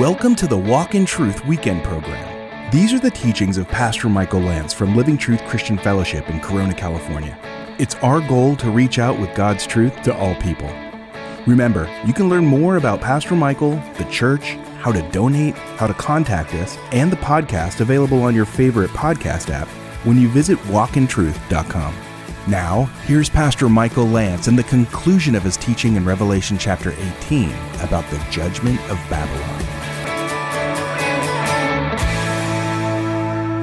Welcome to the Walk in Truth weekend program. These are the teachings of Pastor Michael Lance from Living Truth Christian Fellowship in Corona, California. It's our goal to reach out with God's truth to all people. Remember, you can learn more about Pastor Michael, the church, how to donate, how to contact us, and the podcast available on your favorite podcast app when you visit walkintruth.com. Now, here's Pastor Michael Lance in the conclusion of his teaching in Revelation chapter 18 about the judgment of Babylon.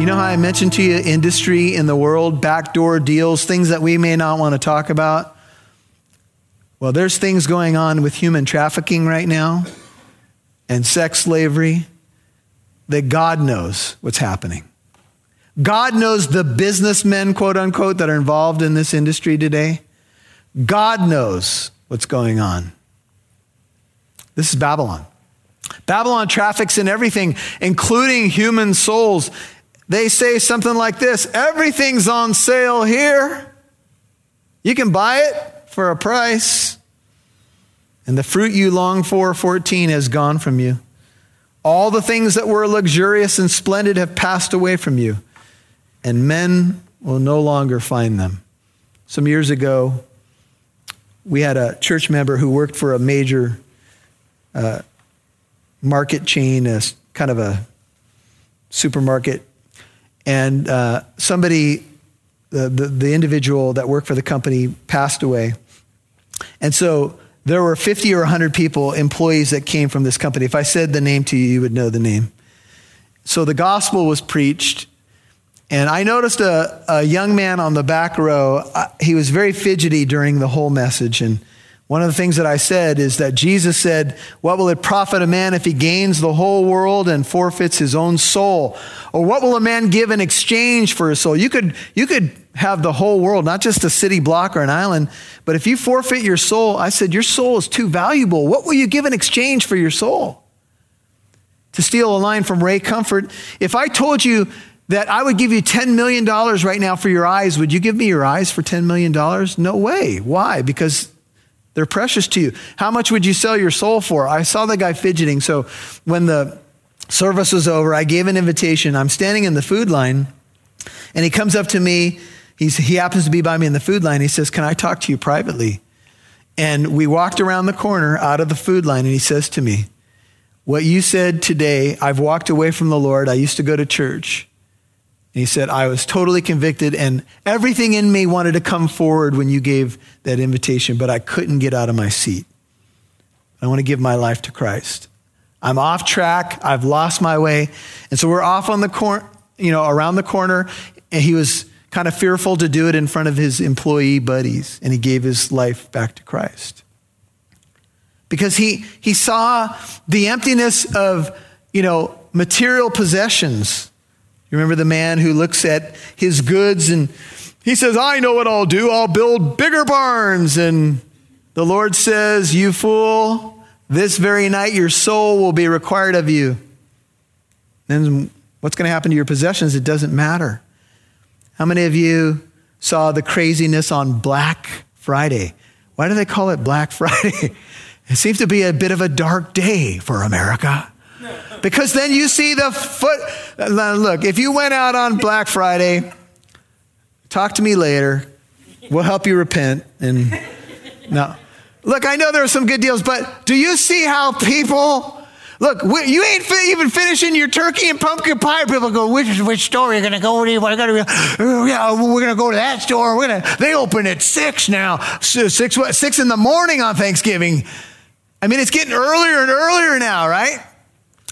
You know how I mentioned to you industry in the world, backdoor deals, things that we may not want to talk about? Well, there's things going on with human trafficking right now and sex slavery that God knows what's happening. God knows the businessmen, quote unquote, that are involved in this industry today. God knows what's going on. This is Babylon. Babylon traffics in everything, including human souls they say something like this Everything's on sale here. You can buy it for a price. And the fruit you long for, 14, has gone from you. All the things that were luxurious and splendid have passed away from you, and men will no longer find them. Some years ago, we had a church member who worked for a major uh, market chain, a kind of a supermarket and uh, somebody, the, the, the individual that worked for the company, passed away. And so there were 50 or 100 people, employees that came from this company. If I said the name to you, you would know the name. So the gospel was preached. And I noticed a, a young man on the back row. He was very fidgety during the whole message. And one of the things that I said is that Jesus said, What will it profit a man if he gains the whole world and forfeits his own soul? Or what will a man give in exchange for his soul? You could, you could have the whole world, not just a city block or an island, but if you forfeit your soul, I said, Your soul is too valuable. What will you give in exchange for your soul? To steal a line from Ray Comfort, if I told you that I would give you $10 million right now for your eyes, would you give me your eyes for $10 million? No way. Why? Because they're precious to you. How much would you sell your soul for? I saw the guy fidgeting. So when the service was over, I gave an invitation. I'm standing in the food line, and he comes up to me. He's, he happens to be by me in the food line. He says, Can I talk to you privately? And we walked around the corner out of the food line, and he says to me, What you said today, I've walked away from the Lord. I used to go to church. He said, I was totally convicted, and everything in me wanted to come forward when you gave that invitation, but I couldn't get out of my seat. I want to give my life to Christ. I'm off track. I've lost my way. And so we're off on the corner, you know, around the corner. And he was kind of fearful to do it in front of his employee buddies. And he gave his life back to Christ. Because he, he saw the emptiness of, you know, material possessions you remember the man who looks at his goods and he says, I know what I'll do. I'll build bigger barns. And the Lord says, You fool, this very night your soul will be required of you. Then what's going to happen to your possessions? It doesn't matter. How many of you saw the craziness on Black Friday? Why do they call it Black Friday? It seems to be a bit of a dark day for America. Because then you see the foot. Look, if you went out on Black Friday, talk to me later. We'll help you repent. And no. Look, I know there are some good deals, but do you see how people. Look, you ain't even finishing your turkey and pumpkin pie. People go, which which store are you going to go to? We're going to, yeah, we're going to go to that store. We're going to. They open at six now, six six in the morning on Thanksgiving. I mean, it's getting earlier and earlier now, right?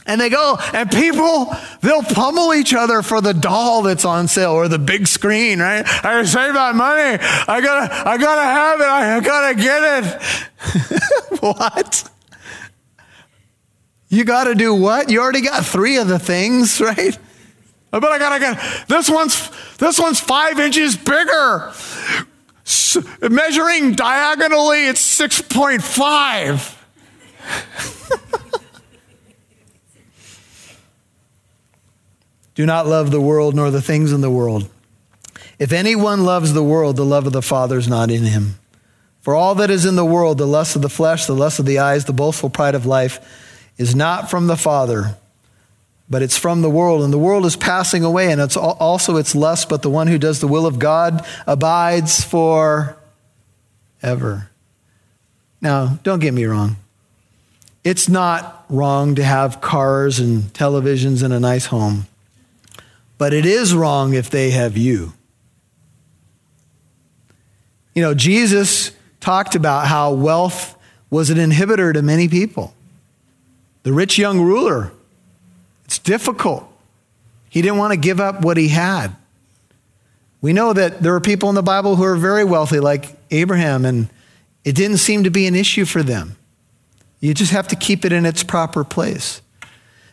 And they go, and people, they'll pummel each other for the doll that's on sale or the big screen, right? I saved my money. I gotta, I gotta have it. I gotta get it. what? You gotta do what? You already got three of the things, right? But I gotta get, this one's, this one's five inches bigger. Measuring diagonally, it's 6.5. Do not love the world nor the things in the world. If anyone loves the world, the love of the Father is not in him. For all that is in the world, the lust of the flesh, the lust of the eyes, the boastful pride of life, is not from the Father, but it's from the world. And the world is passing away, and it's also its lust, but the one who does the will of God abides for ever. Now, don't get me wrong. It's not wrong to have cars and televisions and a nice home, but it is wrong if they have you. You know, Jesus talked about how wealth was an inhibitor to many people. The rich young ruler, it's difficult. He didn't want to give up what he had. We know that there are people in the Bible who are very wealthy, like Abraham, and it didn't seem to be an issue for them. You just have to keep it in its proper place.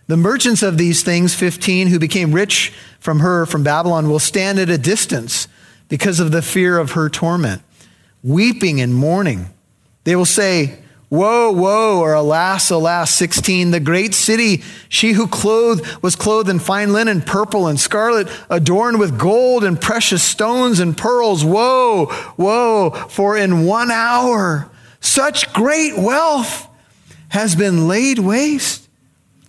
The merchants of these things, 15, who became rich from her, from Babylon, will stand at a distance because of the fear of her torment, weeping and mourning. They will say, Woe, woe, or alas, alas, 16, the great city, she who clothed was clothed in fine linen, purple and scarlet, adorned with gold and precious stones and pearls. Woe, woe, for in one hour such great wealth has been laid waste.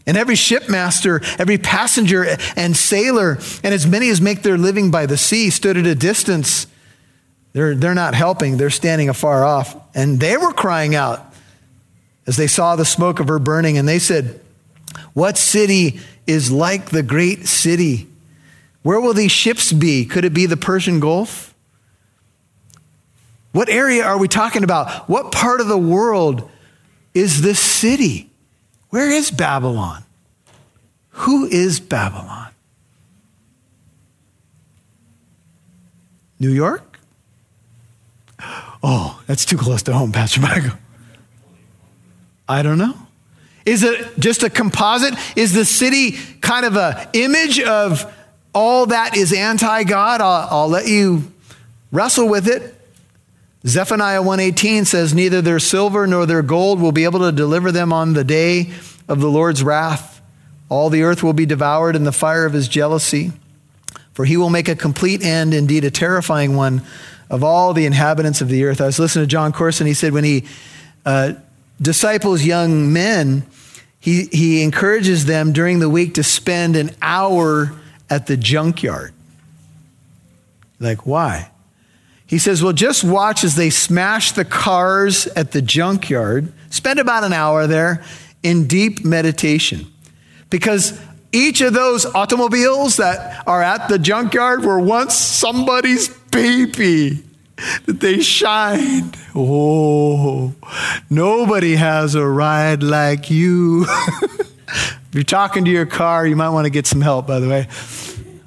And every shipmaster, every passenger and sailor, and as many as make their living by the sea stood at a distance. They're, they're not helping, they're standing afar off. And they were crying out, as they saw the smoke of her burning, and they said, What city is like the great city? Where will these ships be? Could it be the Persian Gulf? What area are we talking about? What part of the world is this city? Where is Babylon? Who is Babylon? New York? Oh, that's too close to home, Pastor Michael. I don't know. Is it just a composite? Is the city kind of an image of all that is anti God? I'll, I'll, let you wrestle with it. Zephaniah 1:18 says neither their silver nor their gold will be able to deliver them on the day of the Lord's wrath. All the earth will be devoured in the fire of his jealousy. For he will make a complete end, indeed a terrifying one, of all the inhabitants of the earth. I was listening to Jon Courson. He said when he uh, disciples young men, he, he encourages them during the week to spend an hour at the junkyard. Like, why? He says, well, just watch as they smash the cars at the junkyard. Spend about an hour there in deep meditation. Because each of those automobiles that are at the junkyard were once somebody's baby that they shined. Oh, nobody has a ride like you. if you're talking to your car, you might want to get some help, by the way.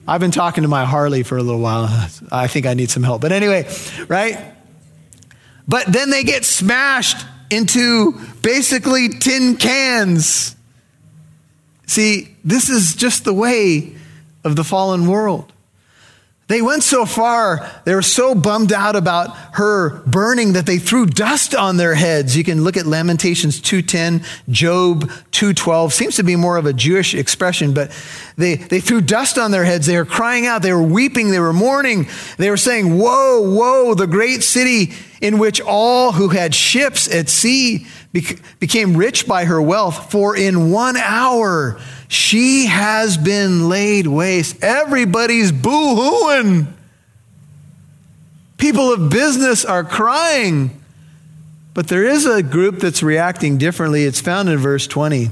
I've been talking to my Harley for a little while. I think I need some help. But anyway, right? But then they get smashed into basically tin cans. See, this is just the way of the fallen world. They went so far, they were so bummed out about her burning that they threw dust on their heads. You can look at Lamentations 2:10, Job 2:12. Seems to be more of a Jewish expression, but they, they threw dust on their heads. They were crying out, they were weeping, they were mourning. They were saying, "Woe, woe, the great city in which all who had ships at sea became rich by her wealth, for in one hour she has been laid waste. Everybody's boo hooing. People of business are crying. But there is a group that's reacting differently. It's found in verse 20.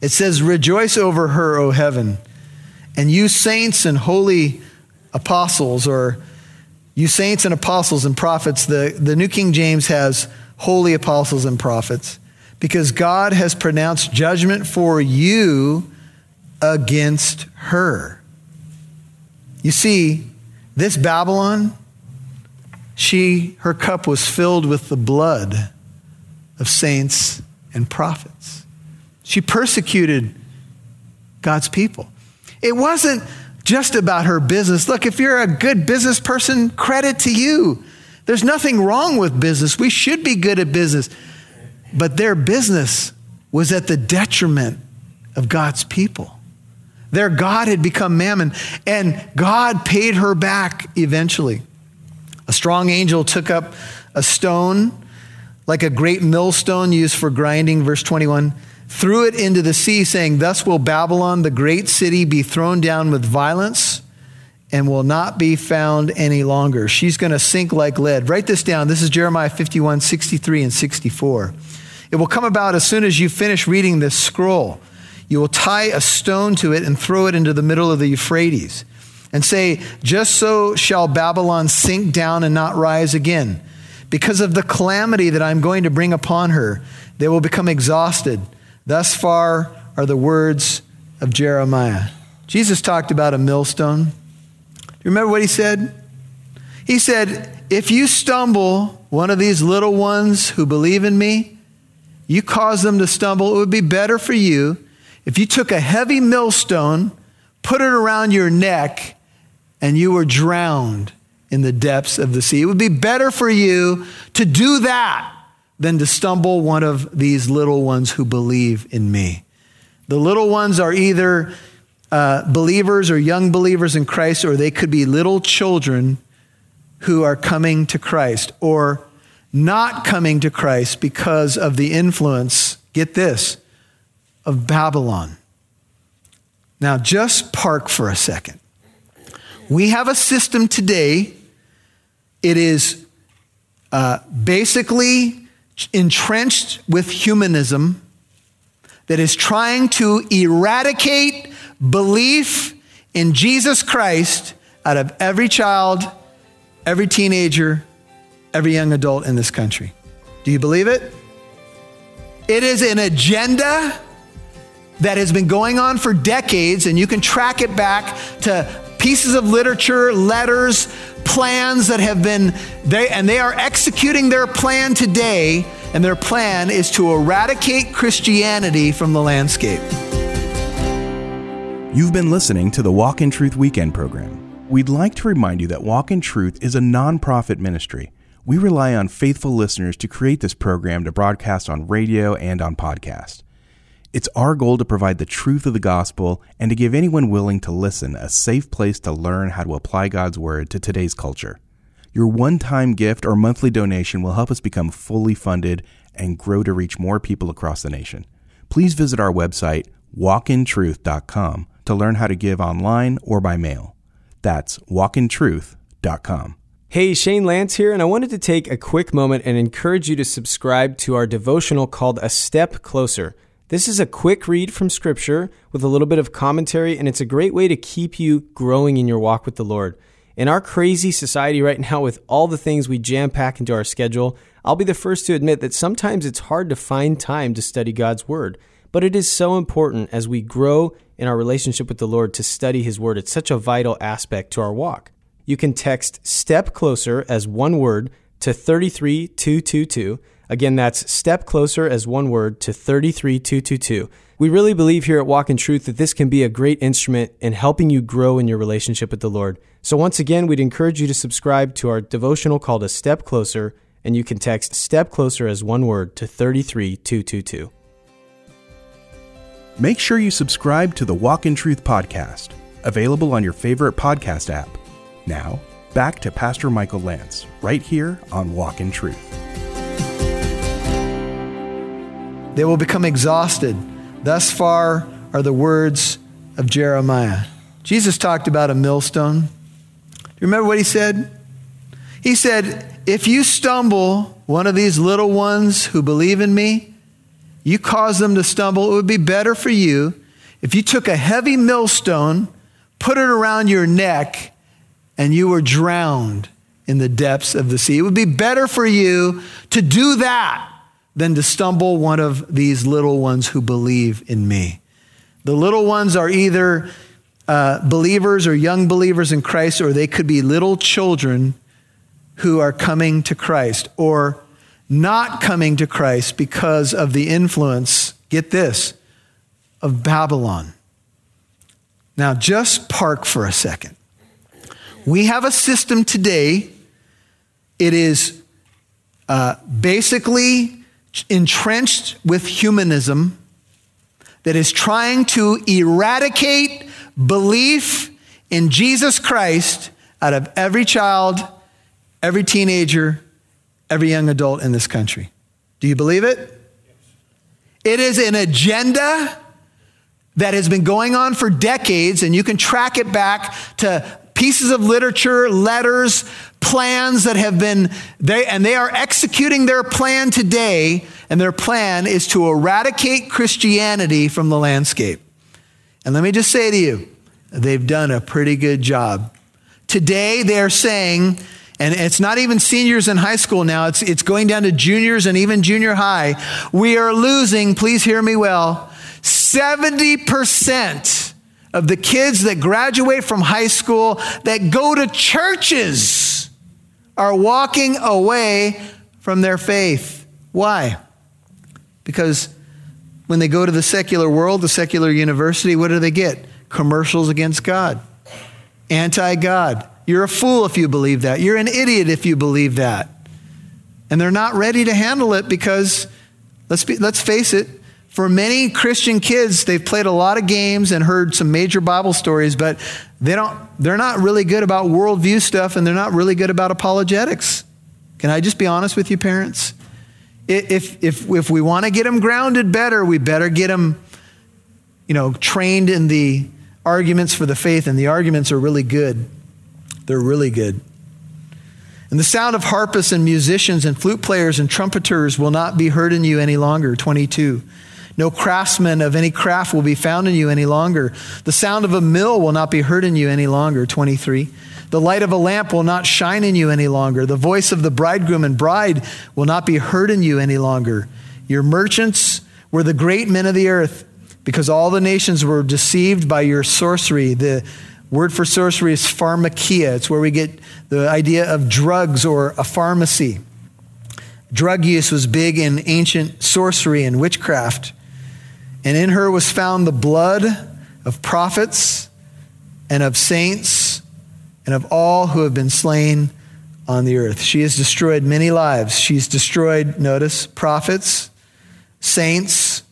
It says, Rejoice over her, O heaven, and you saints and holy apostles, or you saints and apostles and prophets. The, the New King James has holy apostles and prophets because God has pronounced judgment for you against her. You see, this Babylon, she her cup was filled with the blood of saints and prophets. She persecuted God's people. It wasn't just about her business. Look, if you're a good business person, credit to you. There's nothing wrong with business. We should be good at business. But their business was at the detriment of God's people. Their God had become mammon, and God paid her back eventually. A strong angel took up a stone, like a great millstone used for grinding, verse 21, threw it into the sea, saying, Thus will Babylon, the great city, be thrown down with violence and will not be found any longer. She's going to sink like lead. Write this down. This is Jeremiah 51, 63, and 64. It will come about as soon as you finish reading this scroll. You will tie a stone to it and throw it into the middle of the Euphrates and say, Just so shall Babylon sink down and not rise again. Because of the calamity that I'm going to bring upon her, they will become exhausted. Thus far are the words of Jeremiah. Jesus talked about a millstone. Do you remember what he said? He said, If you stumble one of these little ones who believe in me, you cause them to stumble, it would be better for you if you took a heavy millstone, put it around your neck, and you were drowned in the depths of the sea. It would be better for you to do that than to stumble one of these little ones who believe in me. The little ones are either uh, believers or young believers in Christ, or they could be little children who are coming to Christ or not coming to Christ because of the influence, get this, of Babylon. Now, just park for a second. We have a system today, it is uh, basically entrenched with humanism that is trying to eradicate belief in Jesus Christ out of every child, every teenager, every young adult in this country. Do you believe it? It is an agenda that has been going on for decades, and you can track it back to pieces of literature, letters, plans that have been, they, and they are executing their plan today, and their plan is to eradicate Christianity from the landscape. You've been listening to the Walk in Truth Weekend program. We'd like to remind you that Walk in Truth is a nonprofit ministry. We rely on faithful listeners to create this program to broadcast on radio and on podcast. It's our goal to provide the truth of the gospel and to give anyone willing to listen a safe place to learn how to apply God's word to today's culture. Your one time gift or monthly donation will help us become fully funded and grow to reach more people across the nation. Please visit our website, walkintruth.com, to learn how to give online or by mail. That's walkintruth.com. Hey, Shane Lance here, and I wanted to take a quick moment and encourage you to subscribe to our devotional called A Step Closer. This is a quick read from Scripture with a little bit of commentary, and it's a great way to keep you growing in your walk with the Lord. In our crazy society right now, with all the things we jam pack into our schedule, I'll be the first to admit that sometimes it's hard to find time to study God's Word. But it is so important as we grow in our relationship with the Lord to study His Word. It's such a vital aspect to our walk. You can text Step Closer as one word to 33222 Again, that's step closer as one word to 33222. We really believe here at Walk in Truth that this can be a great instrument in helping you grow in your relationship with the Lord. So, once again, we'd encourage you to subscribe to our devotional called A Step Closer, and you can text Step Closer as one word to 33222. Make sure you subscribe to the Walk in Truth podcast, available on your favorite podcast app. Now, back to Pastor Michael Lance, right here on Walk in Truth. They will become exhausted. Thus far are the words of Jeremiah. Jesus talked about a millstone. Do you remember what he said? He said, If you stumble one of these little ones who believe in me, you cause them to stumble, it would be better for you if you took a heavy millstone, put it around your neck, and you were drowned in the depths of the sea. It would be better for you to do that than to stumble one of these little ones who believe in me. The little ones are either uh, believers or young believers in Christ, or they could be little children who are coming to Christ or not coming to Christ because of the influence, get this, of Babylon. Now, just park for a second. We have a system today, it is uh, basically entrenched with humanism that is trying to eradicate belief in Jesus Christ out of every child, every teenager, every young adult in this country. Do you believe it? It is an agenda that has been going on for decades, and you can track it back to pieces of literature, letters, plans that have been, they, and they are executing their plan today, and their plan is to eradicate Christianity from the landscape. And let me just say to you, they've done a pretty good job. Today, they're saying, and it's not even seniors in high school now, it's, it's going down to juniors and even junior high. We are losing, please hear me well, 70% of the kids that graduate from high school that go to churches are walking away from their faith. Why? Because when they go to the secular world, the secular university, what do they get? Commercials against God, anti God. You're a fool if you believe that. You're an idiot if you believe that. And they're not ready to handle it because, let's, be, let's face it, for many Christian kids, they've played a lot of games and heard some major Bible stories, but they don't, they're not really good about worldview stuff and they're not really good about apologetics. Can I just be honest with you, parents? If, if, if we want to get them grounded better, we better get them, you know, trained in the arguments for the faith, and the arguments are really good. They're really good. And the sound of harpists and musicians and flute players and trumpeters will not be heard in you any longer. 22. No craftsman of any craft will be found in you any longer. The sound of a mill will not be heard in you any longer. 23. The light of a lamp will not shine in you any longer. The voice of the bridegroom and bride will not be heard in you any longer. Your merchants were the great men of the earth because all the nations were deceived by your sorcery. The word for sorcery is pharmakia. It's where we get the idea of drugs or a pharmacy. Drug use was big in ancient sorcery and witchcraft. And in her was found the blood of prophets and of saints and of all who have been slain on the earth. She has destroyed many lives. She's destroyed, notice, prophets, saints,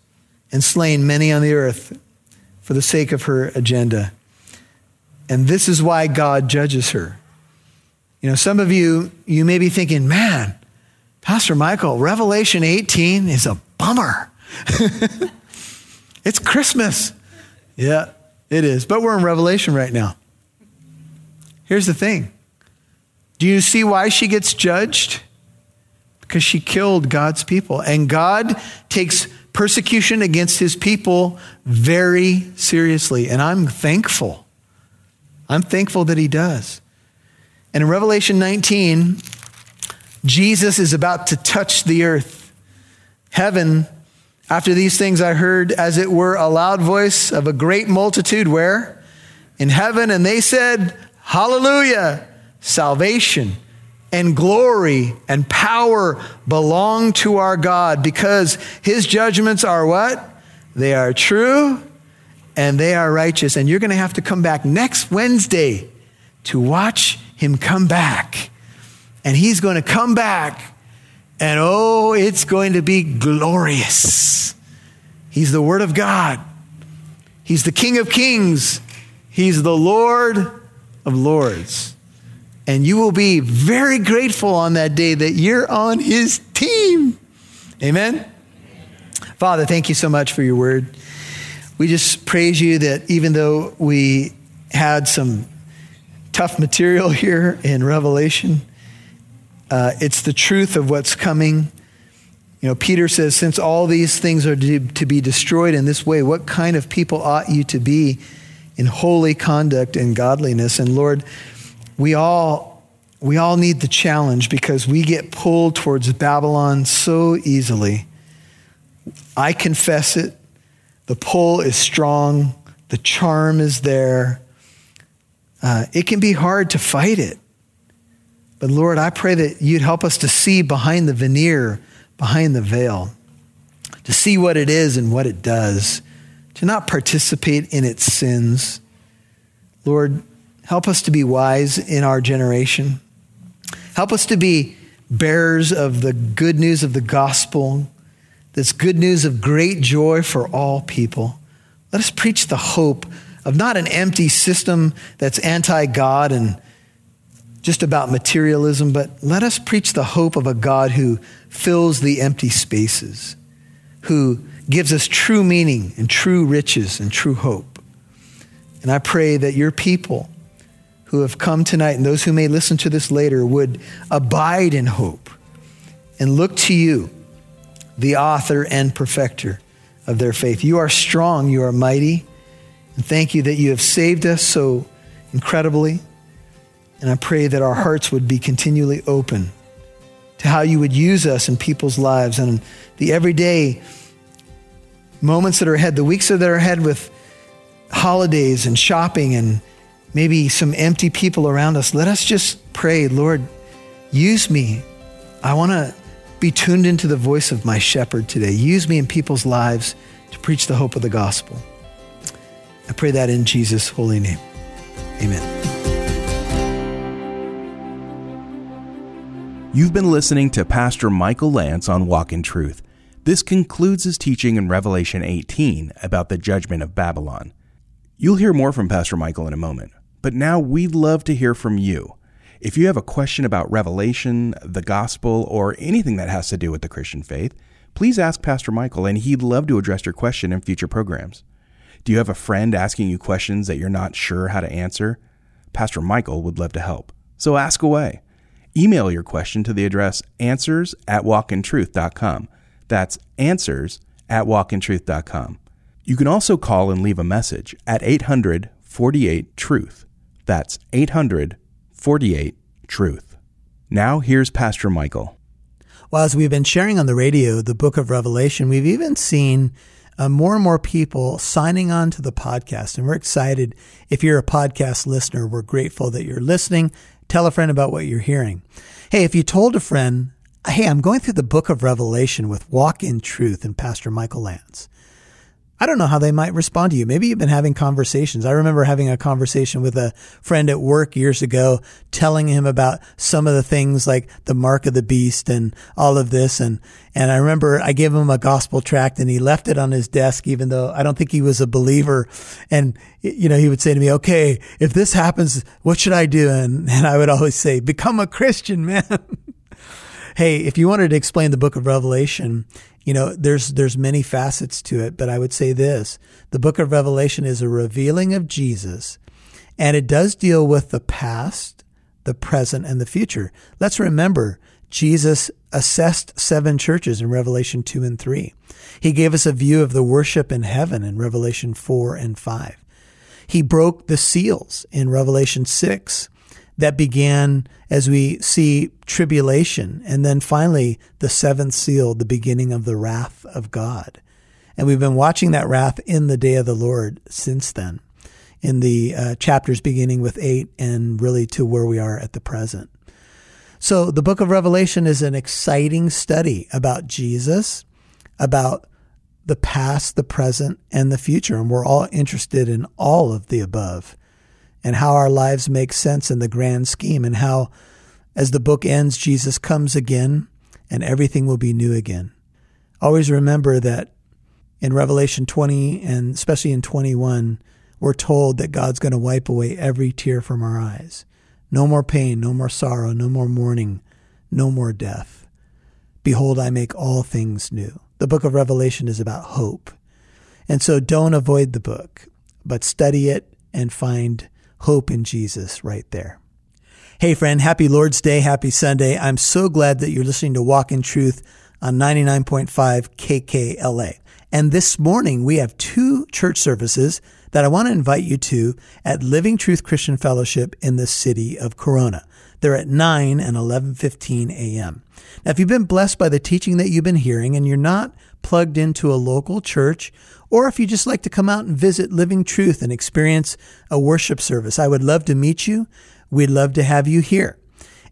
and slain many on the earth for the sake of her agenda. And this is why God judges her. You know, some of you, you may be thinking, man, Pastor Michael, Revelation 18 is a bummer. It's Christmas. Yeah, it is. But we're in Revelation right now. Here's the thing Do you see why she gets judged? Because she killed God's people. And God takes persecution against his people very seriously. And I'm thankful. I'm thankful that he does. And in Revelation 19, Jesus is about to touch the earth. Heaven after these things, I heard, as it were, a loud voice of a great multitude where? In heaven, and they said, Hallelujah! Salvation and glory and power belong to our God because his judgments are what? They are true and they are righteous. And you're going to have to come back next Wednesday to watch him come back. And he's going to come back and oh, it's going to be glorious. He's the Word of God, He's the King of Kings, He's the Lord of Lords. And you will be very grateful on that day that you're on His team. Amen? Father, thank you so much for your word. We just praise you that even though we had some tough material here in Revelation, uh, it's the truth of what's coming. You know, Peter says, since all these things are to, to be destroyed in this way, what kind of people ought you to be in holy conduct and godliness? And Lord, we all, we all need the challenge because we get pulled towards Babylon so easily. I confess it. The pull is strong, the charm is there. Uh, it can be hard to fight it. But Lord, I pray that you'd help us to see behind the veneer, behind the veil, to see what it is and what it does, to not participate in its sins. Lord, help us to be wise in our generation. Help us to be bearers of the good news of the gospel, this good news of great joy for all people. Let us preach the hope of not an empty system that's anti God and just about materialism, but let us preach the hope of a God who fills the empty spaces, who gives us true meaning and true riches and true hope. And I pray that your people who have come tonight and those who may listen to this later would abide in hope and look to you, the author and perfecter of their faith. You are strong, you are mighty, and thank you that you have saved us so incredibly. And I pray that our hearts would be continually open to how you would use us in people's lives and the everyday moments that are ahead, the weeks that are ahead with holidays and shopping and maybe some empty people around us. Let us just pray, Lord, use me. I want to be tuned into the voice of my shepherd today. Use me in people's lives to preach the hope of the gospel. I pray that in Jesus' holy name. Amen. You've been listening to Pastor Michael Lance on Walk in Truth. This concludes his teaching in Revelation 18 about the judgment of Babylon. You'll hear more from Pastor Michael in a moment, but now we'd love to hear from you. If you have a question about Revelation, the gospel, or anything that has to do with the Christian faith, please ask Pastor Michael, and he'd love to address your question in future programs. Do you have a friend asking you questions that you're not sure how to answer? Pastor Michael would love to help. So ask away. Email your question to the address answers at walkintruth.com. That's answers at walkintruth.com. You can also call and leave a message at 800 48 Truth. That's 800 48 Truth. Now, here's Pastor Michael. Well, as we've been sharing on the radio the book of Revelation, we've even seen uh, more and more people signing on to the podcast. And we're excited. If you're a podcast listener, we're grateful that you're listening. Tell a friend about what you're hearing. Hey, if you told a friend, hey, I'm going through the book of Revelation with Walk in Truth and Pastor Michael Lance. I don't know how they might respond to you. Maybe you've been having conversations. I remember having a conversation with a friend at work years ago, telling him about some of the things like the mark of the beast and all of this. And, and I remember I gave him a gospel tract and he left it on his desk, even though I don't think he was a believer. And, you know, he would say to me, okay, if this happens, what should I do? And, and I would always say, become a Christian, man. hey, if you wanted to explain the book of Revelation, you know, there's there's many facets to it, but I would say this. The book of Revelation is a revealing of Jesus, and it does deal with the past, the present, and the future. Let's remember Jesus assessed seven churches in Revelation 2 and 3. He gave us a view of the worship in heaven in Revelation 4 and 5. He broke the seals in Revelation 6 that began as we see tribulation and then finally the seventh seal, the beginning of the wrath of God. And we've been watching that wrath in the day of the Lord since then, in the uh, chapters beginning with eight and really to where we are at the present. So the book of Revelation is an exciting study about Jesus, about the past, the present, and the future. And we're all interested in all of the above and how our lives make sense in the grand scheme, and how, as the book ends, Jesus comes again and everything will be new again. Always remember that in Revelation 20 and especially in 21, we're told that God's going to wipe away every tear from our eyes. No more pain, no more sorrow, no more mourning, no more death. Behold, I make all things new. The book of Revelation is about hope. And so don't avoid the book, but study it and find hope in Jesus right there. Hey, friend, happy Lord's Day. Happy Sunday. I'm so glad that you're listening to Walk in Truth on 99.5 KKLA. And this morning we have two church services that I want to invite you to at Living Truth Christian Fellowship in the city of Corona. They're at 9 and 11:15 a.m. Now, if you've been blessed by the teaching that you've been hearing and you're not plugged into a local church, or if you just like to come out and visit Living Truth and experience a worship service, I would love to meet you. We'd love to have you here.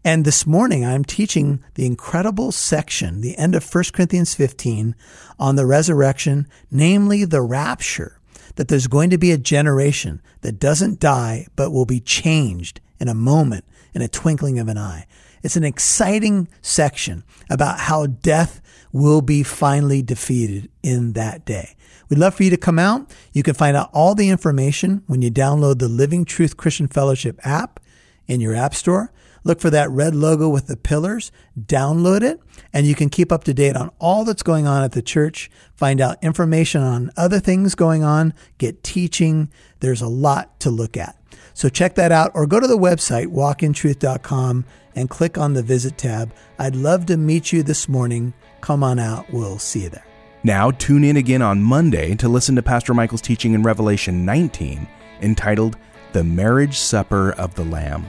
And this morning I'm teaching the incredible section, the end of 1 Corinthians 15 on the resurrection, namely the rapture, that there's going to be a generation that doesn't die, but will be changed in a moment, in a twinkling of an eye. It's an exciting section about how death will be finally defeated in that day. We'd love for you to come out. You can find out all the information when you download the Living Truth Christian Fellowship app in your app store. Look for that red logo with the pillars, download it, and you can keep up to date on all that's going on at the church, find out information on other things going on, get teaching. There's a lot to look at. So check that out or go to the website, walkintruth.com, and click on the visit tab. I'd love to meet you this morning. Come on out. We'll see you there. Now, tune in again on Monday to listen to Pastor Michael's teaching in Revelation 19 entitled The Marriage Supper of the Lamb.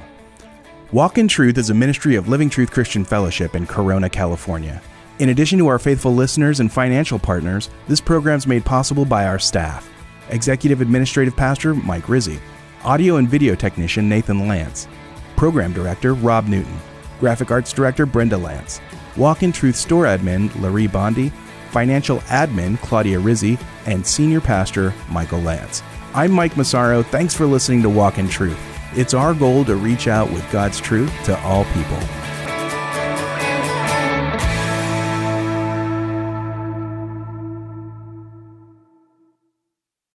Walk in Truth is a ministry of Living Truth Christian Fellowship in Corona, California. In addition to our faithful listeners and financial partners, this program is made possible by our staff. Executive Administrative Pastor Mike Rizzi, Audio and Video Technician Nathan Lance, Program Director Rob Newton, Graphic Arts Director Brenda Lance, Walk in Truth Store Admin Larry Bondi, Financial Admin Claudia Rizzi, and Senior Pastor Michael Lance. I'm Mike Massaro. Thanks for listening to Walk in Truth. It's our goal to reach out with God's truth to all people.